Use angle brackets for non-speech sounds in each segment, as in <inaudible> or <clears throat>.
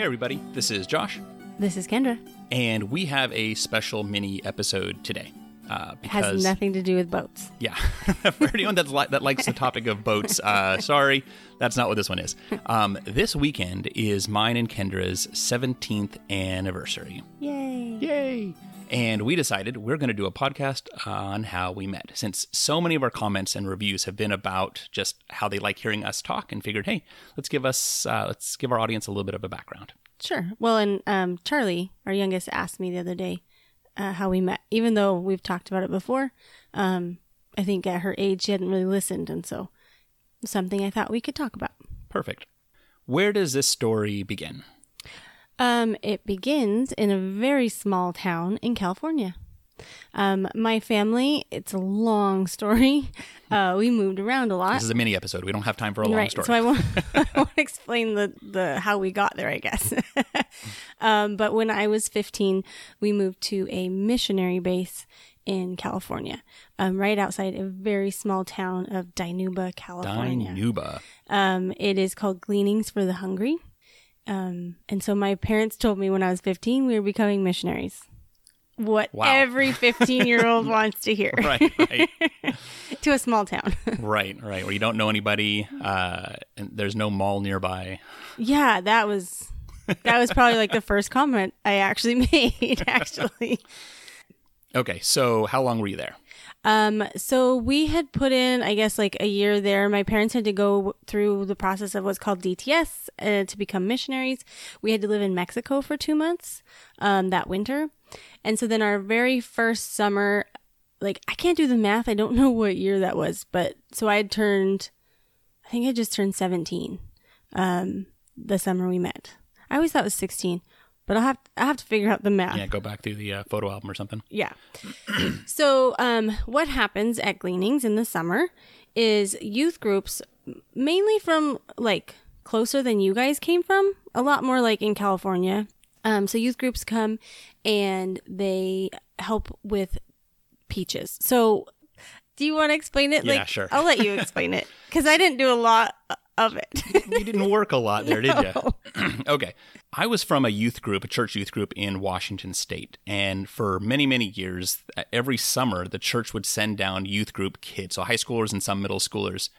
Hey, everybody, this is Josh, This is Kendra. and we have a special mini episode today. Uh, because, Has nothing to do with boats. yeah, <laughs> for anyone that's li- that likes the topic of boats, uh, <laughs> sorry, that's not what this one is. Um, this weekend is mine and Kendra's 17th anniversary. Yay. Yay! And we decided we're going to do a podcast on how we met. Since so many of our comments and reviews have been about just how they like hearing us talk, and figured, hey, let's give us uh, let's give our audience a little bit of a background. Sure. Well, and um, Charlie, our youngest, asked me the other day uh, how we met. Even though we've talked about it before, um, I think at her age she hadn't really listened, and so something I thought we could talk about. Perfect. Where does this story begin? Um, it begins in a very small town in California. Um, my family, it's a long story. <laughs> Uh, we moved around a lot. This is a mini episode. We don't have time for a long right. story. So I won't, <laughs> <laughs> I won't explain the, the how we got there, I guess. um, but when I was 15, we moved to a missionary base in California, um, right outside a very small town of Dinuba, California. Dinuba. Um, it is called Gleanings for the Hungry. Um, and so my parents told me when I was 15 we were becoming missionaries. What Wow. every 15 year old <laughs> wants to hear Right, right, <laughs> to a small town. <laughs> right, right. Where you don't know anybody, uh, and there's no mall nearby. Yeah, that was that was probably like the first comment I actually made actually. Okay, so how long were you there? Um so we had put in I guess like a year there. My parents had to go through the process of what's called DTS uh, to become missionaries. We had to live in Mexico for 2 months um that winter. And so then our very first summer like I can't do the math. I don't <laughs> know what year that was, but so I had turned I think I just turned 17 um the summer we met. I always thought it was 16, but I'll have I have to figure out the math. Yeah, go back through the uh, photo album or something. Yeah. <clears throat> so, um, what happens at Gleanings in the summer is youth groups, mainly from like closer than you guys came from, a lot more like in California. Um, so youth groups come and they help with peaches. So, do you want to explain it? Yeah, like, sure. I'll let you <laughs> explain it because I didn't do a lot of it. you didn't work a lot there, did you? <laughs> <clears throat> okay. I was from a youth group, a church youth group in Washington State. And for many, many years, every summer, the church would send down youth group kids, so high schoolers and some middle schoolers.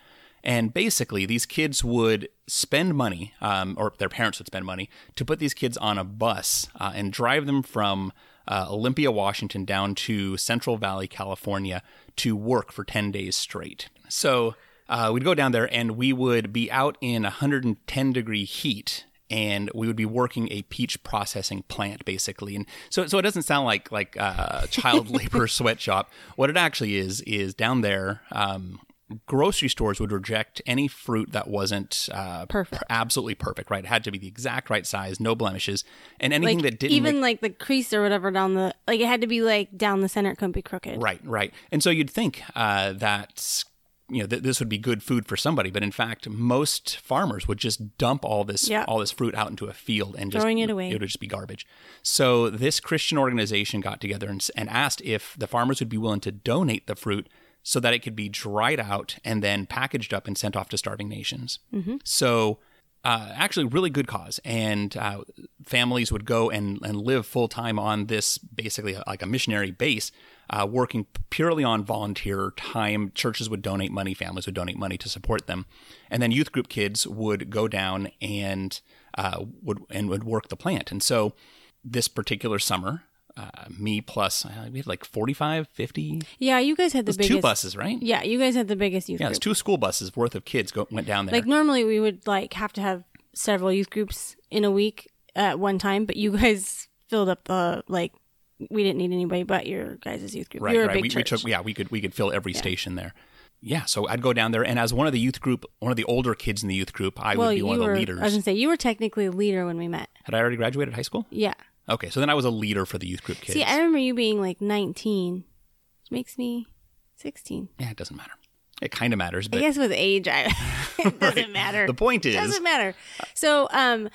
And basically, these kids would spend money, um, or their parents would spend money, to put these kids on a bus uh, and drive them from uh, Olympia, Washington, down to Central Valley, California, to work for 10 days straight. So uh, we'd go down there and we would be out in 110 degree heat and we would be working a peach processing plant basically and so so it doesn't sound like like uh, child <laughs> labor sweatshop what it actually is is down there um, grocery stores would reject any fruit that wasn't uh, Perfect. absolutely perfect right it had to be the exact right size no blemishes and anything like that didn't even make- like the crease or whatever down the like it had to be like down the center. It couldn't be crooked. Right, right. And so you'd think uh, that you know th- this would be good food for somebody, but in fact, most farmers would just dump all this Yeah. all this fruit out into a field and just Throwing it away. It would just be garbage. So this Christian organization got together and, and asked if the farmers would be willing to donate the fruit so that it could be dried out and then packaged up and sent off to starving nations. Mm-hmm. So uh, actually really good cause. And uh, families would go and, and live full time on this basically like a missionary base uh, working purely on volunteer time. Churches would donate money families would donate money to support them. And then youth group kids would go down and uh, would and would work the plant. And so this particular summer uh, me plus uh, we had like 45 50 Yeah, you guys had the biggest two buses right Yeah, you guys had the biggest youth yeah group. it's two school buses worth of kids go, went down there Like normally we would like have to have several youth groups in a week at one time, but you guys <laughs> filled up the like we didn't need anybody but your guys' youth group. Right, You're a right. big we, we took, yeah, we could we could fill every station there. Yeah, so I'd go down there, and as one of the youth group, one of the older kids in the youth group, I well, would be one of the were. leaders. I was gonna say you were technically a leader when we met. Had I already graduated high school? Yeah. Okay, so then I was a leader for the youth group kids. See, I remember you being like 19, which makes me 16. yeah, it doesn't matter. It kind of matters, I guess with age, I <laughs> it doesn't matter. the point is, it doesn't matter. So, um,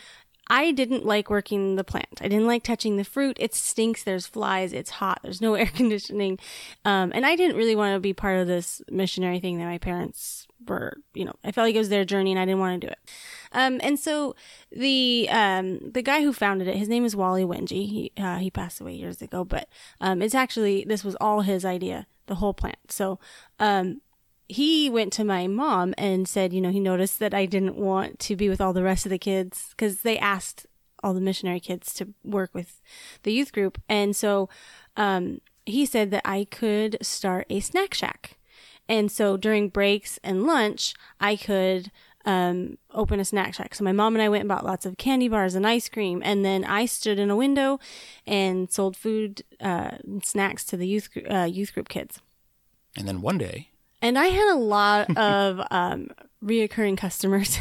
I didn't like working the plant. I didn't like touching the fruit. It stinks. There's flies. It's hot. There's no <laughs> air conditioning. Um, and I didn't really want to be part of this missionary thing that my parents were, you know, I felt like it was their journey and I didn't want to do it. Um, and so the, um, the guy who founded it, his name is Wally Wenji. He, uh, he passed away years ago, but, um, it's actually, this was all his idea, the whole plant. So, um, he went to my mom and said, you know, he noticed that I didn't want to be with all the rest of the kids because they asked all the missionary kids to work with the youth group. And so um, he said that I could start a snack shack. And so during breaks and lunch, I could um, open a snack shack. So my mom and I went and bought lots of candy bars and ice cream. And then I stood in a window and sold food uh, snacks to the youth, uh, youth group kids. And then one day, and I had a lot <laughs> of um, reoccurring customers.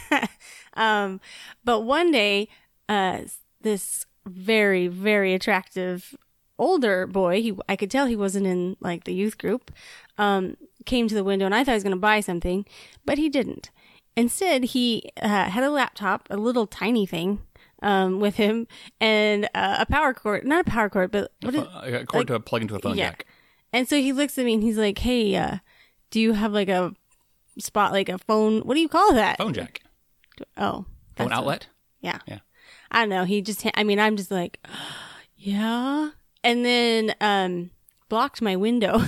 <laughs> um, but one day, uh, this very, very attractive older boy, he, I could tell he wasn't in like the youth group, um, came to the window and I thought he was going to buy something, but he didn't. Instead, he uh, had a laptop, a little tiny thing, um, with him and uh, a power cord, not a power cord, but what is, a cord like, to plug into a phone yeah. jack. And so he looks at me and he's like, "Hey, uh, do you have like a spot, like a phone? What do you call that? Phone jack. Oh, phone outlet. A, yeah, yeah. I don't know. He just, I mean, I'm just like, <gasps> yeah. And then um, blocked my window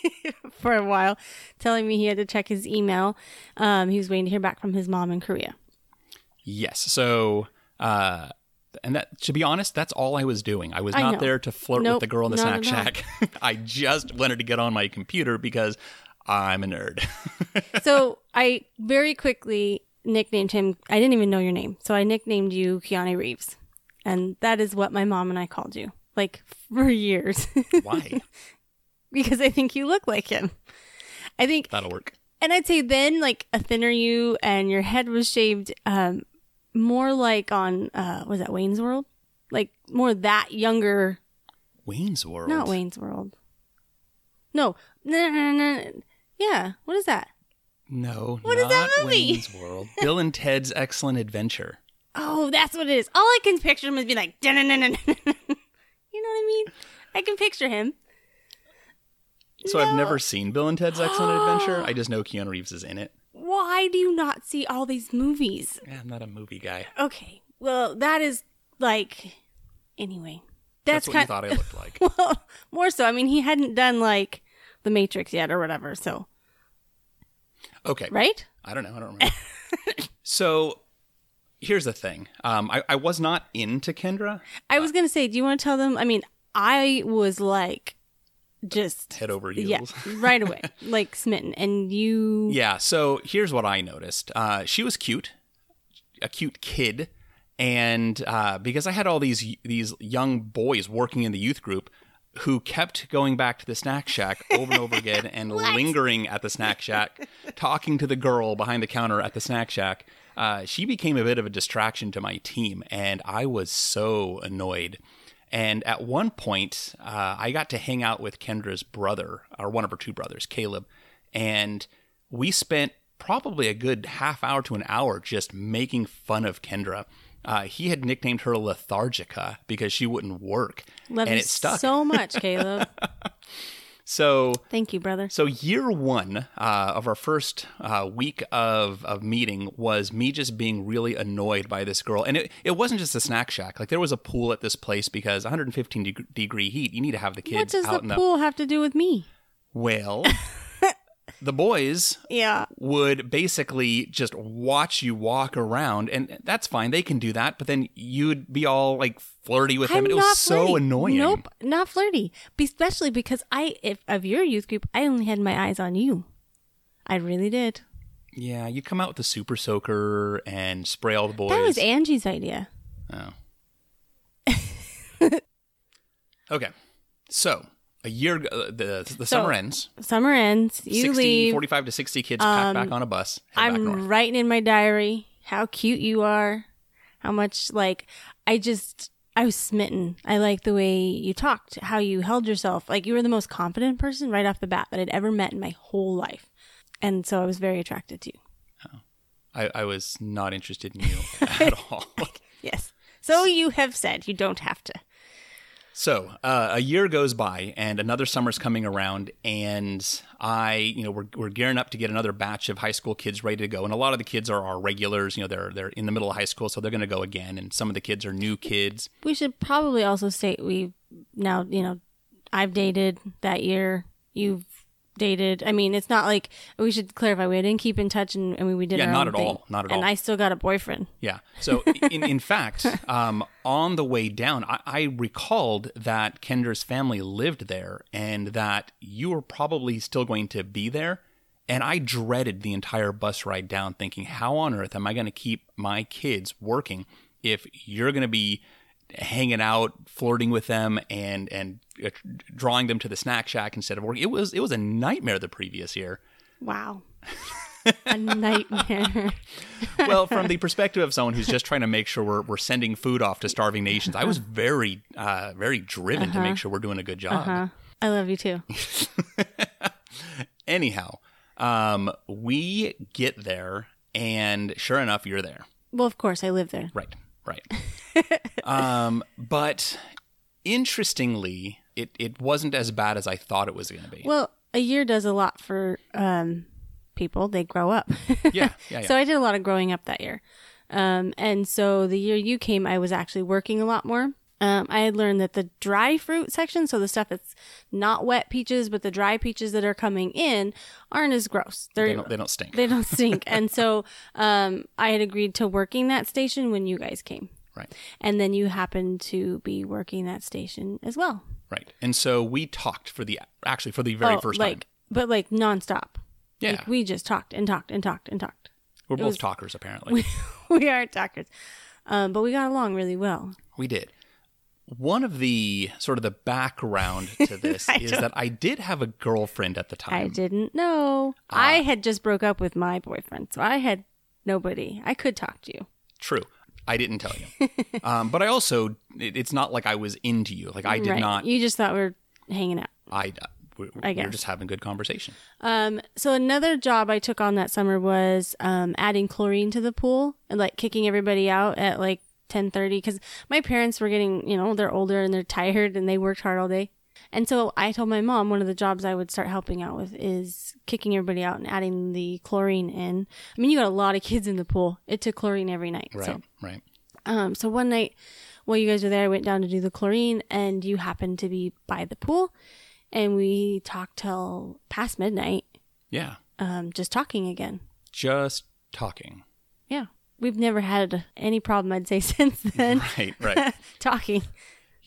<laughs> for a while, telling me he had to check his email. Um, he was waiting to hear back from his mom in Korea. Yes. So uh, and that to be honest that's all i was doing i was I not know. there to flirt nope, with the girl in the snack shack <laughs> i just wanted to get on my computer because i'm a nerd <laughs> so i very quickly nicknamed him i didn't even know your name so i nicknamed you keanu reeves and that is what my mom and i called you like <laughs> for years why because i think you look like him i think that'll work and i'd say then like a thinner you and your head was shaved um more like on uh was that Wayne's World? Like more that younger Wayne's World. Not Wayne's World. No. No, no, no, Yeah, what is that? No, what is that movie? Wayne's World. <laughs> Bill and Ted's Excellent Adventure. Oh, that's what it is. All I can picture him is being like, you know what I mean? I can picture him. So no. I've never seen Bill and Ted's Excellent <gasps> Adventure. I just know Keanu Reeves is in it why do you not see all these movies? Yeah, I'm not a movie guy. Okay. Well, that is like anyway. That's, that's what kind, you thought I looked <laughs> like. well, more so. I mean, he hadn't done like The Matrix yet or whatever, so Okay. Right? I don't know. I don't remember. <laughs> so here's the thing. Um, I, I was not into Kendra. I was gonna say, do you want to tell them? I mean, I was like just head over heels. Yeah, <laughs> right away, <laughs> like smitten. And you. Yeah. So here's what I noticed. Uh, she was cute, a cute kid, and uh, because I had all these these young boys working in the youth group who kept going back to the snack shack over and over again <laughs> and lingering at the snack shack, talking to the girl behind the counter at the snack shack. Uh, she became a bit of a distraction to my team, and I was so annoyed. And at one point, uh, I got to hang out with Kendra's brother, or one of her two brothers, Caleb, and we spent probably a good half hour to an hour just making fun of Kendra. Uh, he had nicknamed her Lethargica because she wouldn't work, Love and it stuck so much, Caleb. <laughs> So thank you, brother. So year one uh, of our first uh, week of of meeting was me just being really annoyed by this girl, and it, it wasn't just a snack shack. Like there was a pool at this place because 115 de- degree heat. You need to have the kids. What does out the pool the... have to do with me? Well. The boys yeah. would basically just watch you walk around and that's fine they can do that but then you'd be all like flirty with I'm them it was flirty. so annoying. Nope not flirty. Especially because i if of your youth group i only had my eyes on you. I really did. Yeah you come out with the super soaker and spray all the boys that was angie's idea. Oh. <laughs> Okay so a year uh, the the so, summer ends summer ends you 60, leave 45 to 60 kids um, pack back on a bus i'm writing in my diary how cute you are how much like i just i was smitten i like the way you talked how you held yourself like you were the most confident person right off the bat that i'd ever met in my whole life and so i was very attracted to you oh. I, I was not interested in you at <laughs> all. Yes. So you have said you don't have to. So uh, a year goes by, and another summer's coming around, and I, you know, we're, we're gearing up to get another batch of high school kids ready to go, and a lot of the kids are our regulars. You know, they're they're in the middle of high school, so they're going to go again, and some of the kids are new kids. We should probably also state we now, you know, I've dated that year. You've dated. I mean, it's not like we should clarify. We didn't keep in touch, and I mean, we did. Yeah, not at thing. all. Not at And all. And I still got a boyfriend. Yeah. So, in, in fact, <laughs> um, on the way down, I, I recalled that Kendra's family lived there and that you were probably still going to be there. And I dreaded the entire bus ride down, thinking, how on earth am I going to keep my kids working if you're going to be hanging out, flirting with them, and and uh, drawing them to the snack shack instead of working? It was it was a nightmare the previous year. Wow. <laughs> a nightmare. well, from <laughs> the perspective of someone who's just trying to make sure we're, we're sending food off to starving nations, I was very, uh, very driven to make sure we're doing a good job. Huh? I love you too. <laughs> Anyhow, um, we get there, and sure enough, you're there. Well, of course, I live there. Right, right. <laughs> um, but interestingly, it, it wasn't as bad as I thought it was going to be. Well, a year does a lot for um, people. They grow up. yeah, yeah, <laughs> yeah. So I did a lot of growing up that year. Um, and so the year you came, I was actually working a lot more. Um, I had learned that the dry fruit section, so the stuff that's not wet peaches, but the dry peaches that are coming in aren't as gross. They're, they, don't, they don't stink. they don't stink. <laughs> and so um, I had agreed to working that station when you guys came. right. And then you happened to be working that station as well. Right. And so we talked for the actually for the very Oh, first like, time. But like nonstop. Yeah. Like we just talked and talked and talked and talked. We're both was- talkers apparently. <laughs> we are talkers. Um, but we got along really well. We did. One of the sort of the background to <laughs> this is don't- that I did have a girlfriend at the time. I didn't know. Ah. I had just broke up with my boyfriend, so I had nobody. I could talk to you. True. I didn't tell you. <laughs> um, but I also, it, it's not like I was into you. Like I did right. not. You just thought we were hanging out. I, uh, we, I we were just having good conversation. Um, so another job I took on that summer was um, adding chlorine to the pool and like kicking everybody out at like ten thirty because my parents were getting you know they're older and they're tired and they worked hard all day. And so I told my mom one of the jobs I would start helping out with is kicking everybody out and adding the chlorine in. I mean, you got a lot of kids in the pool. It took chlorine every night. Right. So Right. Um, so one night while you guys were there, I went down to do the chlorine, and you happened to be by the pool, and we talked till past midnight, Yeah. um, just talking again. Just talking. We've never had any problem, I'd say, <laughs> since then. Right. Right. <laughs> talking.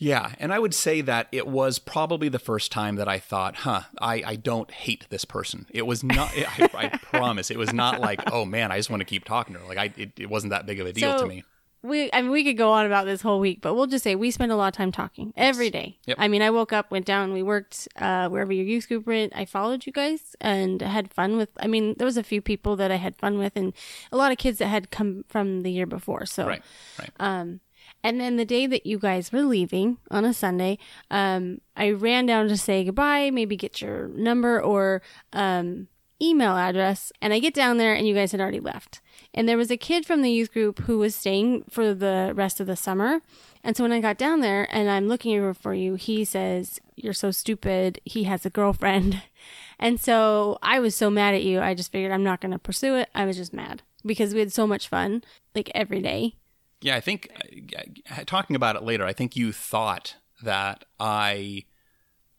Yeah, and I would say that it was probably the first time that I thought, huh, I, I don't hate this person. It was not, I, I <laughs> promise, it was not like, oh man, I just want to keep talking to her. Like, I, it, it wasn't that big of a deal So- to me. We, I mean, we could go on about this whole week, but we'll just say we spent a lot of time talking every day. Yep. I mean, I woke up, went down, we worked uh, wherever your youth group went. I followed you guys and had fun with. I mean, there was a few people that I had fun with, and a lot of kids that had come from the year before. So, Right. Right. um, and then the day that you guys were leaving on a Sunday, um, I ran down to say goodbye, maybe get your number or um, email address. And I get down there, and you guys had already left. And there was a kid from the youth group who was staying for the rest of the summer. And so when I got down there and I'm looking over for you, he says, You're so stupid. He has a girlfriend. <laughs> And so I was so mad at you. I just figured I'm not going to pursue it. I was just mad because we had so much fun, like every day. Yeah, I think uh, talking about it later, I think you thought that I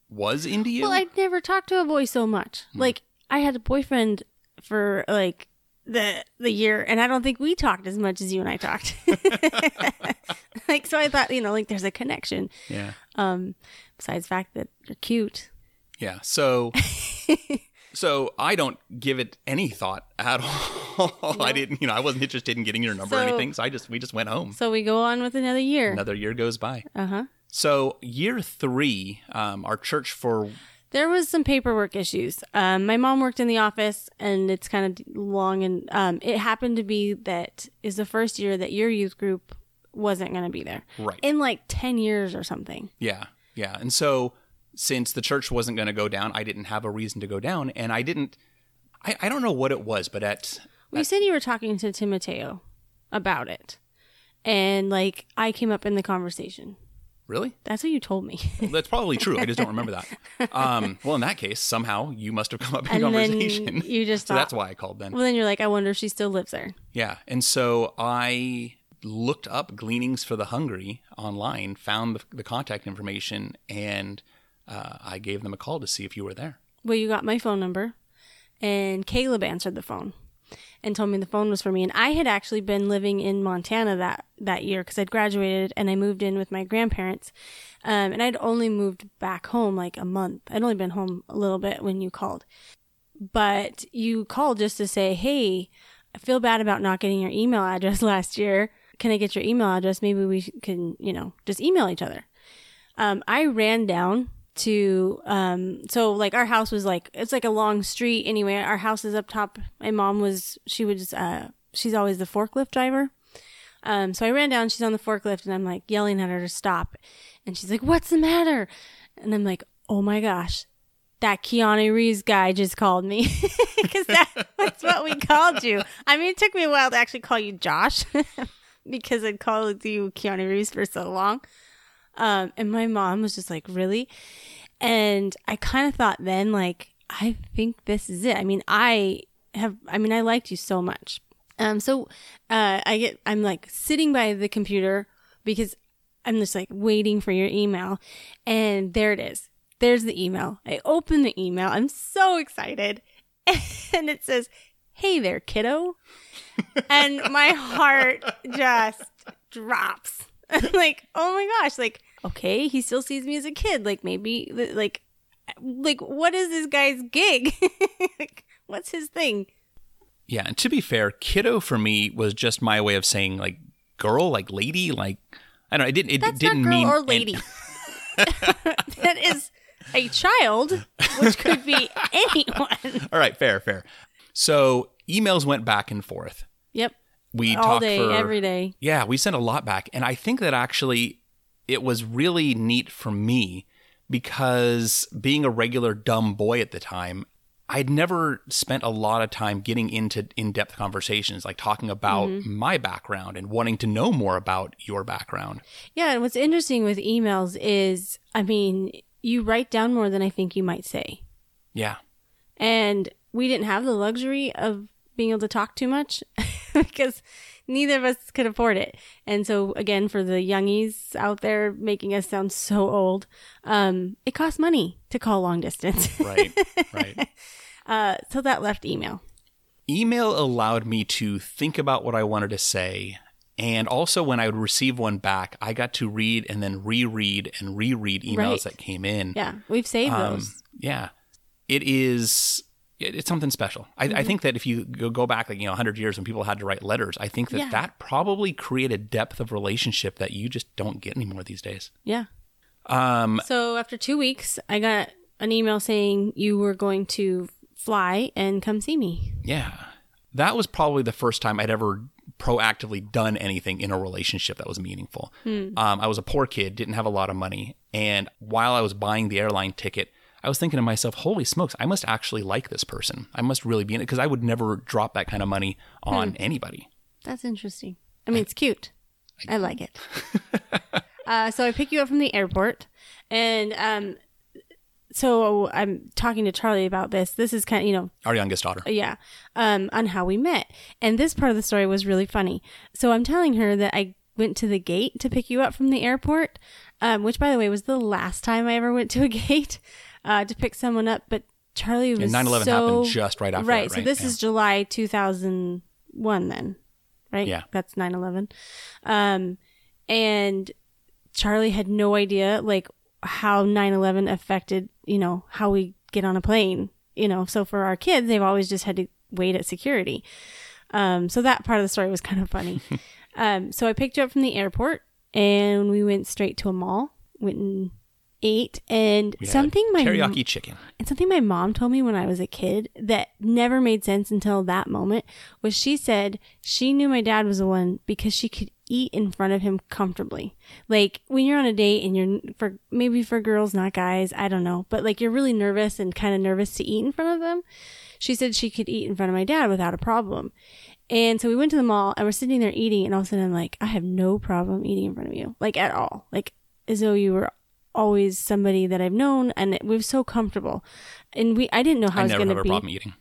was into you. Well, I'd never talked to a boy so much. Hmm. Like I had a boyfriend for like the the year, and I don't think we talked as much as you and I talked. <laughs> like so, I thought you know, like there's a connection. yeah. Um, besides the fact that you're cute. Yeah. So <laughs> so I don't give it any thought at <laughs> all. I didn't, you know, I wasn't interested in getting your number or anything, so I just we just went home. So we go on with another year. Another year goes by. Uh huh. So year 3, um our church for There was some paperwork issues. Um, my mom worked in the office, and it's kind of long. And um, it happened to be that is the first year that your youth group wasn't going to be there right. in like ten years or something. Yeah, yeah. And so since the church wasn't going to go down, I didn't have a reason to go down, and I didn't. I, I don't know what it was, but at Well, you said you were talking to Timoteo about it, and like I came up in the conversation. Really? That's what you told me. That's probably true. I just don't remember that. <laughs> Um, well, in that case, somehow you must have come up in and conversation. you <laughs> just so thought. that's why I called then. Well, then you're like, I wonder if she still lives there. Yeah. And so I looked up Gleanings for the Hungry online, found the, the contact information, and uh, I gave them a call to see if you were there. Well, you got my phone number, and Caleb answered the phone and told me the phone was for me. And I had actually been living in Montana that that year because I'd graduated and I moved in with my grandparents. Um, and I'd only moved back home like a month. I'd only been home a little bit when you called, but you called just to say, "Hey, I feel bad about not getting your email <laughs> address last year. Can I get your email address? Maybe we can, you know, just email each other." Um, I ran down to um so like our house was like it's like a long street. Anyway our house is up top. My mom was she was uh she's always the forklift driver. Um so i ran down she's on the forklift and i'm like yelling at her to stop. And she's like what's the matter? And i'm like oh my gosh that Keanu Reeves guy just called me. <laughs> Because that, that's what we called you. I mean, it took me a while to actually call you Josh <laughs> because I'd called you Keanu Reeves for so long. Um, and my mom was just like, really? And I kind of thought then, like, I think this is it. I mean, I have, I mean, I liked you so much. Um, so, uh, I get, I'm like sitting by the computer because I'm just like waiting for your email. And there it is. There's the email. I open the email. I'm so excited. <laughs> And it says, Hey there, kiddo. and my heart just drops. <laughs> like, oh my gosh, like, okay, he still sees me as a kid. Like, maybe, like, like, what is this guy's gig? <laughs> like, what's his thing? Yeah, and to be fair, kiddo for me was just my way of saying like girl, like lady, like I don't know. It didn't. It That's didn't mean or lady. <laughs> that is a child, which could be anyone. all right, fair, fair. So emails went back and forth. Yep. We All talked day, for every day. Yeah, we sent a lot back. And I think that actually it was really neat for me because being a regular dumb boy at the time, I'd never spent a lot of time getting into in depth conversations, like talking about Mm-hmm. my background and wanting to know more about your background. Yeah, and what's interesting with emails is, I mean, you write down more than I think you might say. Yeah. And we didn't have the luxury of being able to talk too much <laughs> <laughs> because neither of us could afford it. And so again, for the youngies out there making us sound so old, um, it costs money to call long distance. <laughs> Right. right. <laughs> uh, so that left email. email allowed me to think about what I wanted to say. And also, when I would receive one back, I got to read and then reread and reread emails Right. that came in. Yeah, we've saved Um, those. yeah, it is. It- It's something special. I, Mm-hmm. I think that if you go back like you know 100 years when people had to write letters, I think that Yeah. that probably created depth of relationship that you just don't get anymore these days. Yeah. Um, So after two weeks, I got an email saying you were going to fly and come see me. yeah, that was probably the first time I'd ever proactively done anything in a relationship that was meaningful. Um, I was a poor kid, didn't have a lot of money, and while I was buying the airline ticket. I was thinking to myself, "Holy smokes! I must actually like this person. I must really be in it because I would never drop that kind of money on anybody." That's interesting. I mean, it's cute. I like it. uh, so I pick you up from the airport, and um, so I'm talking to Charlie about this. This is kind of, you know, Our youngest daughter. yeah, um, on how we met. And this part of the story was really funny. So I'm telling her that I went to the gate to pick you up from the airport, um, which, by the way, was the last time I ever went to a <laughs> gate uh, to pick someone up. But Charlie was And 9/11 so, happened just right after right. that, So this Yeah. is July 2001 then, right? Yeah. That's 9/11. Um, and Charlie had no idea like how 9/11 affected, you know, how we get on a plane, you know. So for our kids, they've always just had to wait at security. Um, so that part of the story was kind of funny. <laughs> um, so I picked you up from the airport and we went straight to a mall, went and ate and We something my teriyaki chicken. and something my mom told me when I was a kid that never made sense until that moment was she said she knew my dad was the one because she could eat in front of him comfortably. Like when you're on a date and you're for maybe for girls, not guys, I don't know, but like you're really nervous and kind of nervous to eat in front of them. She said she could eat in front of my dad without a problem. And so we went to the mall and we're sitting there eating and all of a sudden I'm like, I have no problem eating in front of you. Like at all. Like as though you were always somebody that I've known and it was so comfortable. And we I didn't know how I I was have a be. problem eating.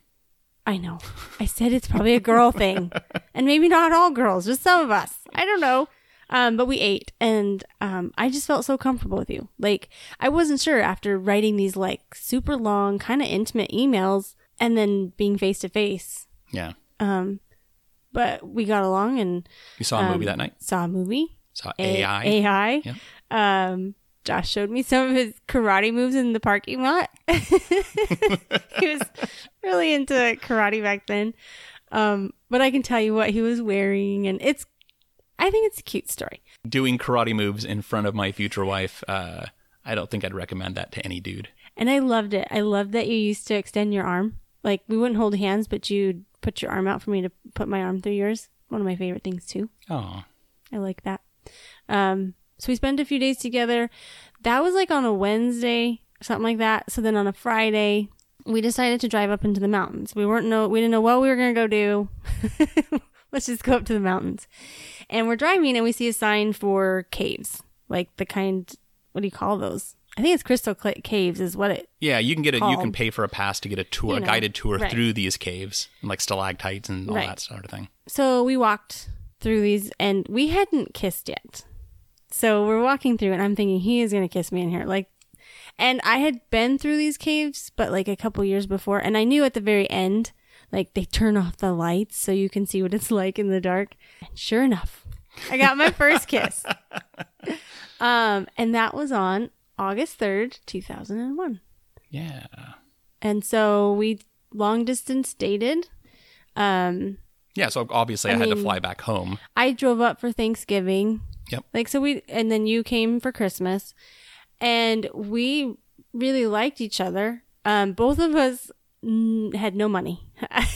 I know. I said it's probably a girl <laughs> thing. And maybe not all girls, just some of us. I don't know. Um, but we ate and um, I just felt so comfortable with you. Like I wasn't sure after writing these like super long, kind of intimate emails and then being face to face. Yeah. Um, but we got along and You saw a movie um, that night? Saw a movie. Saw AI? AI. Yep. Um, Josh showed me some of his karate moves in the parking lot. <laughs> he was really into karate back then. Um, but I can tell you what he was wearing, and it's, I think it's a cute story. Doing karate moves in front of my future wife, uh, I don't think I'd recommend that to any dude. And I loved it. I loved that you used to extend your arm. Like we wouldn't hold hands, but you'd put your arm out for me to put my arm through yours. One of my favorite things too. Oh. I like that. Um, so we spent a few days together. That was like on a Wednesday, something like that. So then on a Friday, we decided to drive up into the mountains. We weren't know we didn't know what we were gonna go do. <laughs> Let's just go up to the mountains. And we're driving and we see a sign for caves, like the kind. What do you call those? I think it's Crystal Caves is what it. Yeah, you can get a you can pay for a pass to get a tour, You a guided tour right. through these caves, and like stalactites and all Right. that sort of thing. So we walked through these and we hadn't kissed yet. So we're walking through and I'm thinking he is going to kiss me in here. Like, and I had been through these caves, but like a couple years before. And I knew at the very end, like they turn off the lights so you can see what it's <laughs> like in the dark. And sure enough, I got my first kiss. <laughs> Um, and that was on August 3rd, 2001. Yeah. And so we long distance dated. Um, Yeah, so obviously I, I had to fly back home. I drove up for Thanksgiving. Yep. Like so we and then you came for Christmas and we really liked each other. Um both of us mm, had no money. <laughs>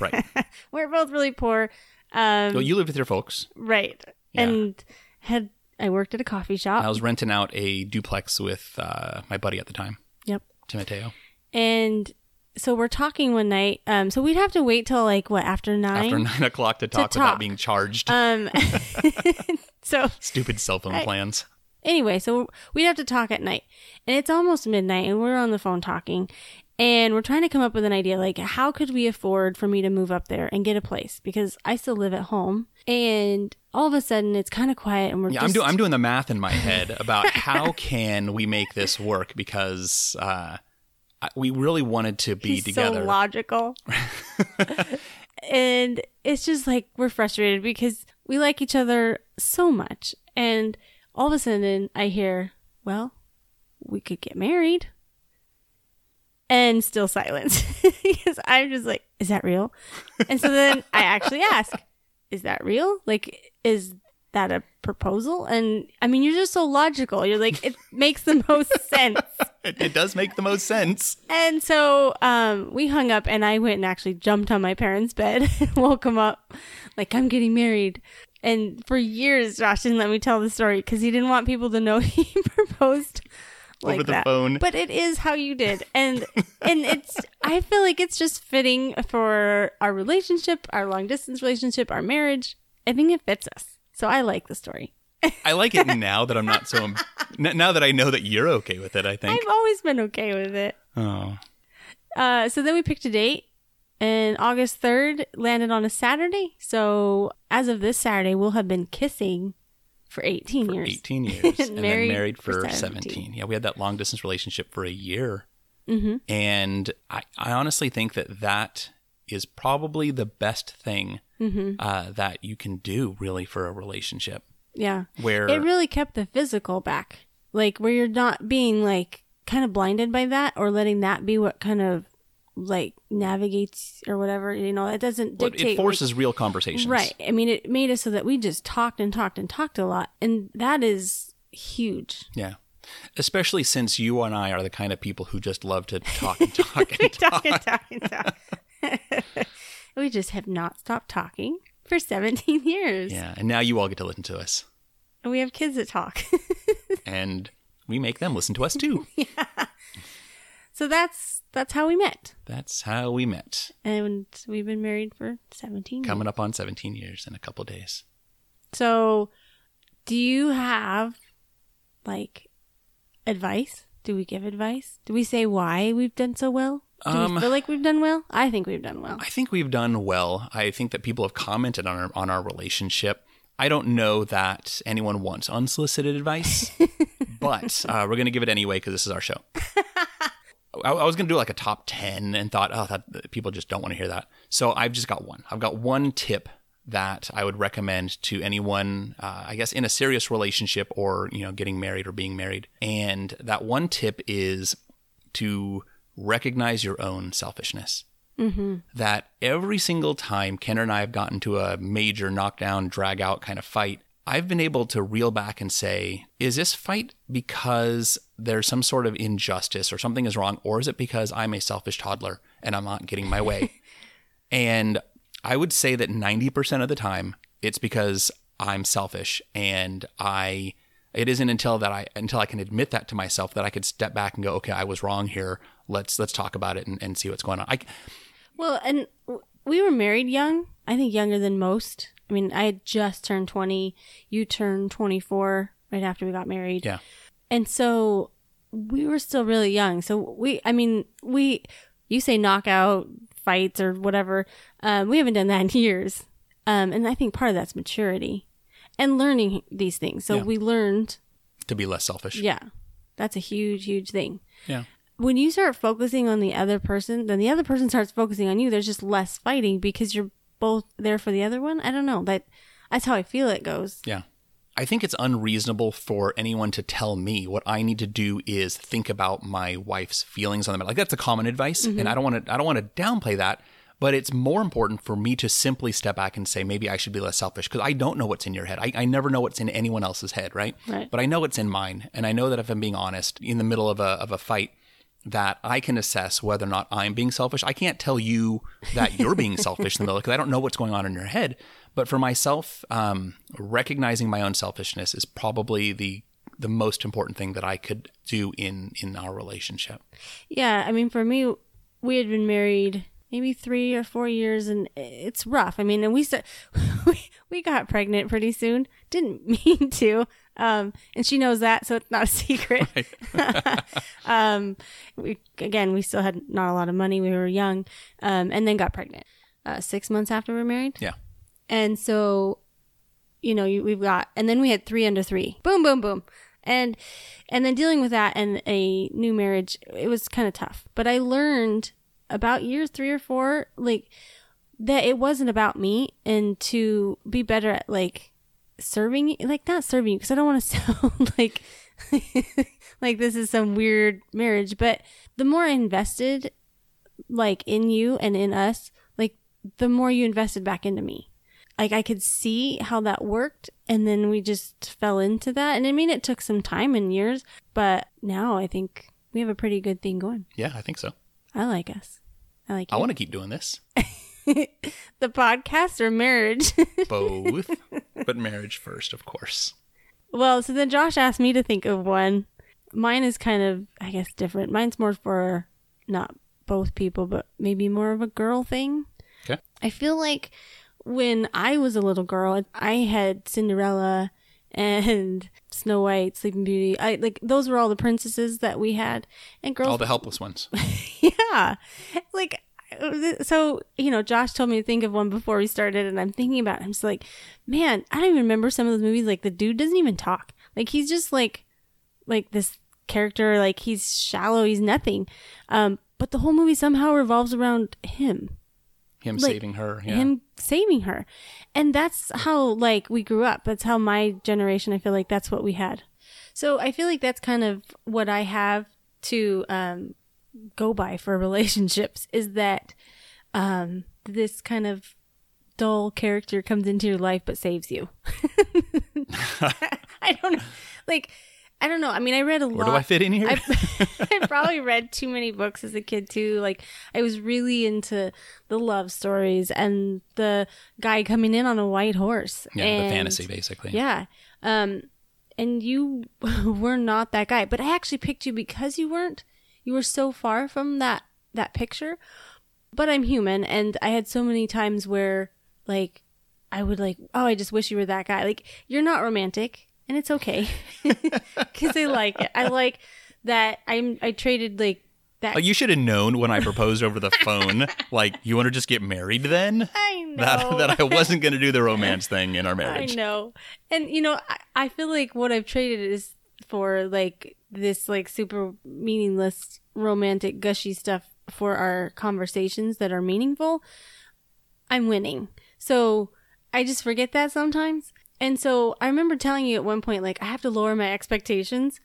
Right. We're both really poor. Um well, you lived with your folks. right. Yeah. And had I worked at a coffee shop. I was renting out a duplex with uh, my buddy at the time, yep. Timoteo. And so we're talking one night. Um so we'd have to wait till like what after 9? After nine o'clock to talk without talk. being charged. um <laughs> <laughs> so Stupid cell phone I- plans. anyway, so we'd have to talk at night. And it's almost midnight and we're on the phone talking. And we're trying to come up with an idea like how could we afford for me to move up there and get a place because I still live at home. And all of a sudden it's kind of quiet and we're Yeah, just I'm, do- I'm doing the math in my head about how <laughs> can we make this work because uh, we really wanted to be he's together. so logical. <laughs> and it's just like we're frustrated because we like each other so much. And all of a sudden I hear, well, we could get married. And still silence. <laughs> because I'm just like, is that real? And so then I actually ask, is that real? Like, is that a proposal? And I mean, you're just so logical. You're like, it <laughs> makes the most sense. it, <laughs> it does make the most sense. And so um, we hung up, and I went and actually jumped on my parents' bed and <laughs> woke them up, like I'm getting married. And for years, Josh didn't let me tell the story because he didn't want people to know he proposed like Over the that. phone. But it is how you did, and and it's. I feel like it's just fitting for our relationship, our long distance relationship, our marriage. I think it fits us. So I like the story. I like it <laughs> now that I'm not so. now that I know that you're okay with it, I think. I've always been okay with it. Oh, Uh, so then we picked a date, and August 3rd landed on a Saturday. So as of this Saturday, we'll have been kissing for 18 for years. 18 years, <laughs> and Married then married for for 17. 17. Yeah, we had that long distance relationship for a year, hmm and I, I honestly think that that is probably the best thing hmm uh, that you can do, really, for a relationship. Yeah. Where It really kept the physical back. Like where you're not being like kind of blinded by that or letting that be what kind of like navigates or whatever. You know, it doesn't well, dictate. it forces real conversations, Right. I mean, it made it so that we just talked and talked and talked a lot. And that is huge. Yeah. Especially since you and I are the kind of people who just love to talk and <laughs> talk and talk. talk and talk and talk. We just have not stopped talking for <laughs> 17 years. Yeah, and now you all get to listen to us, And we have kids that talk. <laughs> and we make them listen to us too. <laughs> yeah. so that's that's how we met. That's how we met. And we've been married for 17 years. Coming up on 17 years in a couple days. So, do you have like advice? Do we give advice? Do we say why we've done so well? Do Um, we feel like we've done well? I think we've done well. I think we've done well. I think that people have commented on our, on our relationship. I don't know that anyone wants unsolicited advice, <laughs> but uh, we're going to give it anyway because this is our show. <laughs> I, I was going to do like a top 10 and thought, oh, that people just don't want to hear that. So I've just got one. I've got one tip that I would recommend to anyone, uh, I guess, in a serious relationship or, you know, getting married or being married. And that one tip is to recognize your own selfishness mm-hmm. that every single time Ken and I have gotten to a major knockdown, drag out kind of fight, I've been able to reel back and say, is this fight because there's some sort of injustice or something is wrong, or is it because I'm a selfish toddler and I'm not getting my way? <laughs> and I would say that 90% of the time, it's because I'm selfish and I. It isn't until that I until I can admit that to myself that I could step back and go, okay, I was wrong here. Let's let's talk about it and, and see what's going on. I, Well, and we were married young. I think younger than most. I mean, I had just turned 20. You turned 24 right after we got married. yeah. And so we were still really young. So we, I mean, we, you say knockout fights or whatever. Um, we haven't done that in years. Um, and I think part of that's maturity and learning these things. So Yeah. we learned, to be less selfish. yeah, that's a huge, huge thing. Yeah. When you start focusing on the other person, then the other person starts focusing on you. There's just less fighting because you're both there for the other one. I don't know. That that's how I feel it goes. Yeah. I think it's unreasonable for anyone to tell me what I need to do is think about my wife's feelings on the matter. Like that's a common advice, and mm-hmm. I don't want to. I don't want to downplay that. But it's more important for me to simply step back and say maybe I should be less selfish because I don't know what's in your head. I, I never know what's in anyone else's head, right? Right. But I know it's in mine, and I know that if I'm being honest, in the middle of a of a fight, that I can assess whether or not I'm being selfish. I can't tell you that you're being <laughs> selfish in the middle because I don't know what's going on in your head. But for myself, um, recognizing my own selfishness is probably the the most important thing that I could do in in our relationship. Yeah, I mean, for me, we had been married maybe three or four years, and it's rough. I mean, and we st- <laughs> we we got pregnant pretty soon. Didn't <laughs> mean to, um, and she knows that, so it's not a <laughs> secret. um, we again, we still had not a lot of money. We were young, um, and then got pregnant uh, six months after we were married. Yeah. And so, you know, you, we've got, and then we had three under three. Boom, boom, boom. And, and then dealing with that and a new marriage, it was kind of tough. But I learned about year three or four, like, that it wasn't about me and to be better at, like, serving, like, not serving you, because I don't want to <laughs> sound like, <laughs> like this is some weird marriage. But the more I invested, like, in you and in us, like, the more you invested back into me like I could see how that worked and then we just fell into that. And I mean it took some time and years, but now I think we have a pretty good thing going. Yeah, I think so. I like us. I like I want to keep doing this. <laughs> the podcast or marriage. <laughs> Both, but marriage first, of course. well, so then Josh asked me to think of one. Mine is kind of I guess different. Mine's more for not both people, but maybe more of a girl thing. Okay. I feel like when I was a little girl, I had Cinderella and Snow White, Sleeping Beauty. I like those were all the princesses that we had, and girls. All the helpless ones. <laughs> yeah, like so. You know, Josh told me to think of one before we started, and I'm thinking about. It. I'm just like, man, I don't even remember some of those movies. Like the dude doesn't even talk. Like he's just like, like this character. Like he's shallow. He's nothing. Um, but the whole movie somehow revolves around him Him Like, saving her. Yeah. him saving her and that's how like we grew up that's how my generation i feel like that's what we had so i feel like that's kind of what i have to um go by for <laughs> relationships is that um this kind of dull character comes into your life but saves you <laughs> <laughs> i don't know like I don't know. I mean, I read a Where lot. Where do I fit in here? I, <laughs> I <laughs> probably read too many books as a kid too. Like I was really into the love stories and the guy coming in on a white horse. yeah, and, the fantasy basically. Yeah. Um, and you <laughs> were not that guy, but I actually picked you because you weren't. You were so far from that that picture. But I'm human, and I had so many times where like I would like, oh, I just wish you were that guy. Like you're not romantic, and it's okay <laughs> because I like it. I like that. I'm. I traded like that. Like, you should have known when I proposed over the phone. like, you want to just get married then? I know That that I wasn't going to do the romance thing in our marriage. I know. And you know, I, I feel like what I've traded is for like this like super meaningless romantic gushy stuff for our conversations that are meaningful. I'm winning. So I just forget that sometimes. And so I remember telling you at one point like I have to lower my expectations.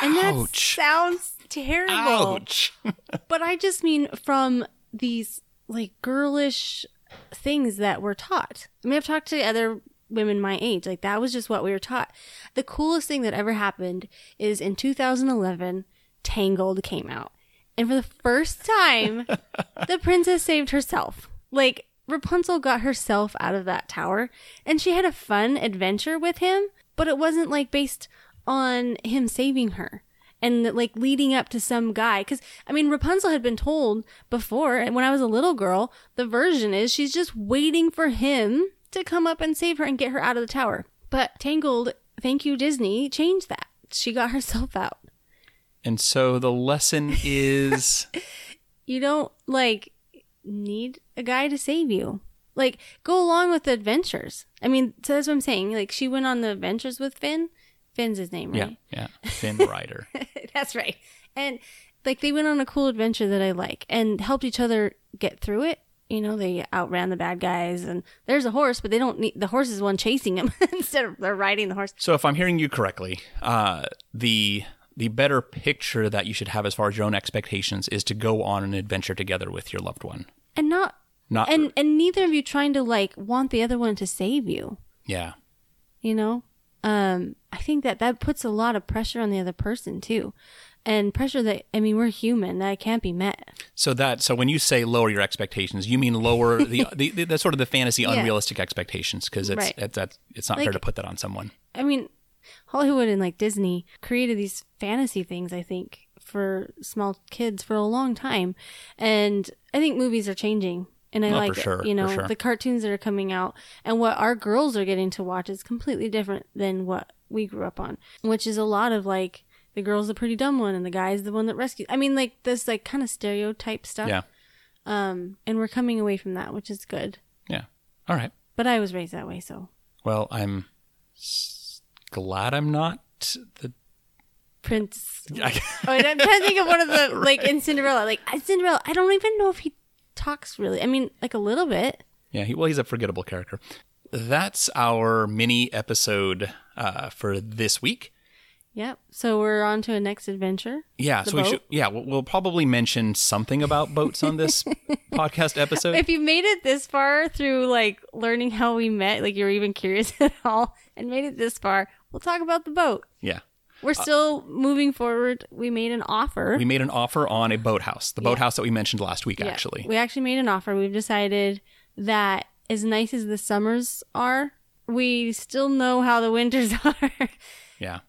And that sounds terrible. Ouch. <laughs> But I just mean from these like girlish things that were taught. I mean, I've talked to other women my age. Like that was just what we were taught. The coolest thing that ever happened is in 2011, Tangled came out. And for the first time, <laughs> the princess saved herself. Like Rapunzel got herself out of that tower and she had a fun adventure with him, but it wasn't like based on him saving her and like leading up to some guy. Cause I mean, Rapunzel had been told before, and when I was a little girl, the version is she's just waiting for him to come up and save her and get her out of the tower. But Tangled, thank you, Disney, changed that. She got <laughs> herself out. And so the lesson is <laughs> You don't like need a guy to save you. Like, go along with the adventures. I mean, so that's what I'm saying. Like, she went on the adventures with Finn. Finn's his name, yeah, right? yeah, <laughs> Finn Rider. <laughs> That's right. And like they went on a cool adventure that I like and helped each other get through it. You know, they outran the bad guys and there's a horse, but they don't need the horse is one chasing them <laughs> instead of they're riding the horse. So if I'm hearing you correctly, uh, the the better picture that you should have as far as your own expectations is to go on an adventure together with your loved one. And not Not and and neither of you trying to like want the other one to save you, yeah. you know? Um I think that that puts a lot of pressure on the other person too. And pressure that I mean, we're human, that can't be met. So that so when you say lower your expectations, you mean lower <laughs> the the, the, the sort of the fantasy Yeah. unrealistic expectations because it's Right. it's that's it's not fair to put that on someone. I mean, Hollywood and like Disney created these fantasy things, I think, for small kids for a long time. And I think movies are changing. And I Oh, like, sure, you know, sure. the cartoons that are coming out and what our girls are getting to watch is completely different than what we grew up on, which is a lot of like the girl's the pretty dumb one and the guy's the one that rescues. I mean, like this like kind of stereotype stuff. Yeah. Um, and we're coming away from that, which is good. Yeah. All right. But I was raised that way, so Well, I'm s- glad I'm not the Prince <laughs> I, Oh, I'm trying to think of one of the <laughs> like in Cinderella. Like Cinderella, I don't even know if he talks really. I mean, like a little bit. Yeah, he, well, he's a forgettable character. That's our mini episode uh, for this week. Yep. So we're on to a next adventure. Yeah, so we should. Yeah, we'll, we'll probably mention something about boats on this <laughs> podcast episode. If you made it this far through like learning how we met, like you're even curious <laughs> at all, and made it this far, we'll talk about the boat. yeah, We're uh, still moving forward. We made an offer. we made an offer on a boathouse, the boathouse that we mentioned last week. Yeah. Actually, we actually made an offer. We've decided that as nice as the summers are, we still know how the winters <laughs> are. yeah,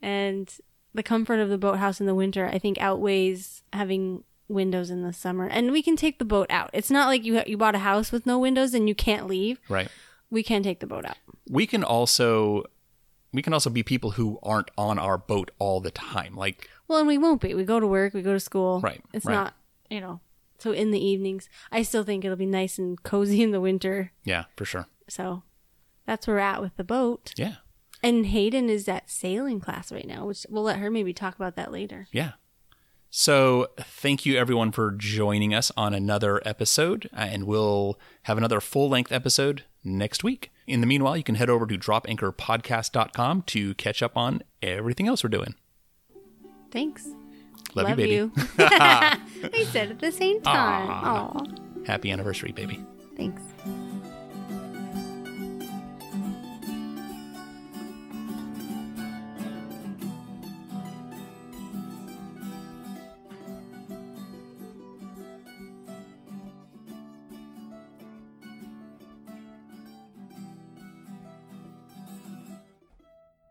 and the comfort of the boathouse in the winter i think outweighs having windows in the summer and we can take the boat out it's not like you you bought a house with no windows and you can't leave right. we can take the boat out We can also we can also be people who aren't on our boat all the time. Like, well and we won't be we go to work we go to school Right, it's right. not you know so in the evenings i still think it'll be nice and cozy in the winter yeah, for sure. so that's where we're at with the boat Yeah, and hayden is at sailing class right now which we'll let her maybe talk about that later yeah. So, thank you everyone for joining us on another episode, uh, and we'll have another full length episode next week. In the meanwhile, you can head over to dropanchorpodcast.com to catch up on everything else we're doing. thanks Love, you, baby. you. <laughs> <laughs> we said at the same time. Aw. Aw. Happy anniversary, baby. Thanks.